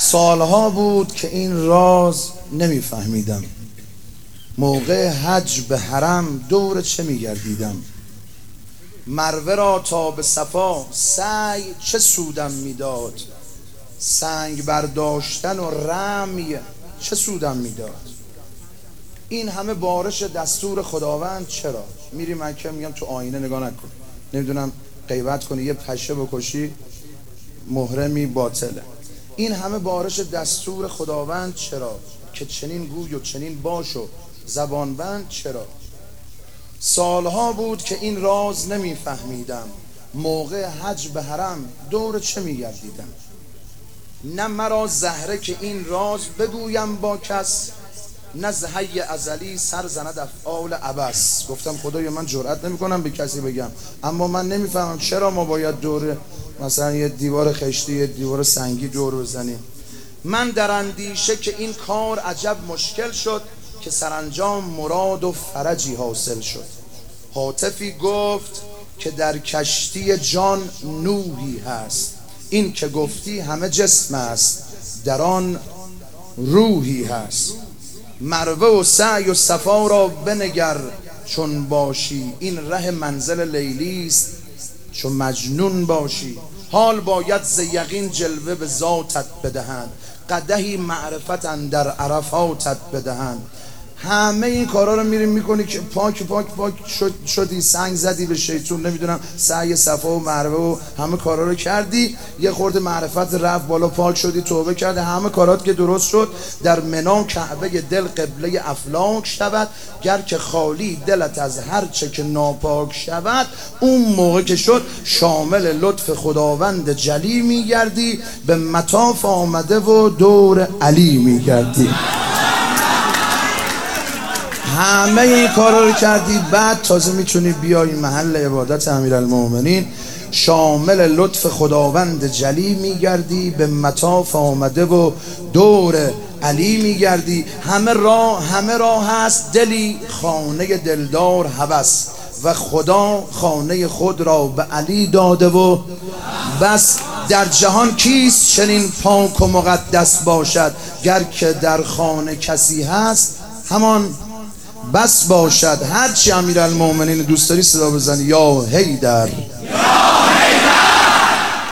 سالها بود که این راز نمیفهمیدم. موقع حج به حرم دور چه میگردیدم؟ مروه را تا به صفا سعی چه سودم می‌داد؟ سنگ برداشتن و رمی چه سودم می‌داد؟ این همه بارش دستور خداوند چرا؟ میری مکه میگم تو آینه نگاه نکن. نمی‌دونم غیبت کنی یه پشه بکشی محرمی باطله. این همه بارش دستور خداوند چرا؟ که چنین گوی و چنین باش و زبانبند چرا؟ سالها بود که این راز نمیفهمیدم. موقع حج به حرم دور چه میگردیدم؟ نه مرا زهره که این راز بگویم با کس نه زهی ازلی سر زند افعال عبس. گفتم خدای من جرئت نمی‌کنم به کسی بگم. اما من نمی‌فهمم چرا ما باید دور مثلا یه دیوار خشتی یه دیوار سنگی دور بزنیم. من در اندیشه که این کار عجب مشکل شد که سرانجام مراد و فرجی حاصل شد. حاطفی گفت که در کشتی جان نوحی هست. این که گفتی همه جسم است در آن روحی هست. مروه و سعی و صفا را بنگر چون باشی. این ره منزل لیلی است. چون مجنون باشی حال باید ز یقین جلوه به ذاتت بدهند قدهی معرفت در عرفاتت بدهند. همه این کارا رو میریم می‌کنی که پاک پاک پاک شد شدی سنگ زدی به شیطون. نمی‌دونم سعی صفا و مروه و همه کارا رو کردی. یه خورده معرفت رفت بالا پاک شدی توبه کرده. همه کارات که درست شد در منان کعبه دل قبله افلاک شود. گر که خالی دلت از هر چه که ناپاک شود اون موقع که شد شامل لطف خداوند جلی میگردی. به مطاف آمده و دور علی میگردی. همه این کارا رو کردی بعد تازه می‌تونی بیای محل عبادت امیرالمومنین شامل لطف خداوند جلی میگردی به مطاف آمده و دور علی میگردی. همه راه همه راه هست دلی خانه دلدار هوس. و خدا خانه خود را به علی داده و بس. در جهان کیست چنین پاک و مقدس باشد؟ گر که در خانه کسی هست همان بس باشد. هرچی امیر المومنین دوست داری صدا بزنی یا هیدر.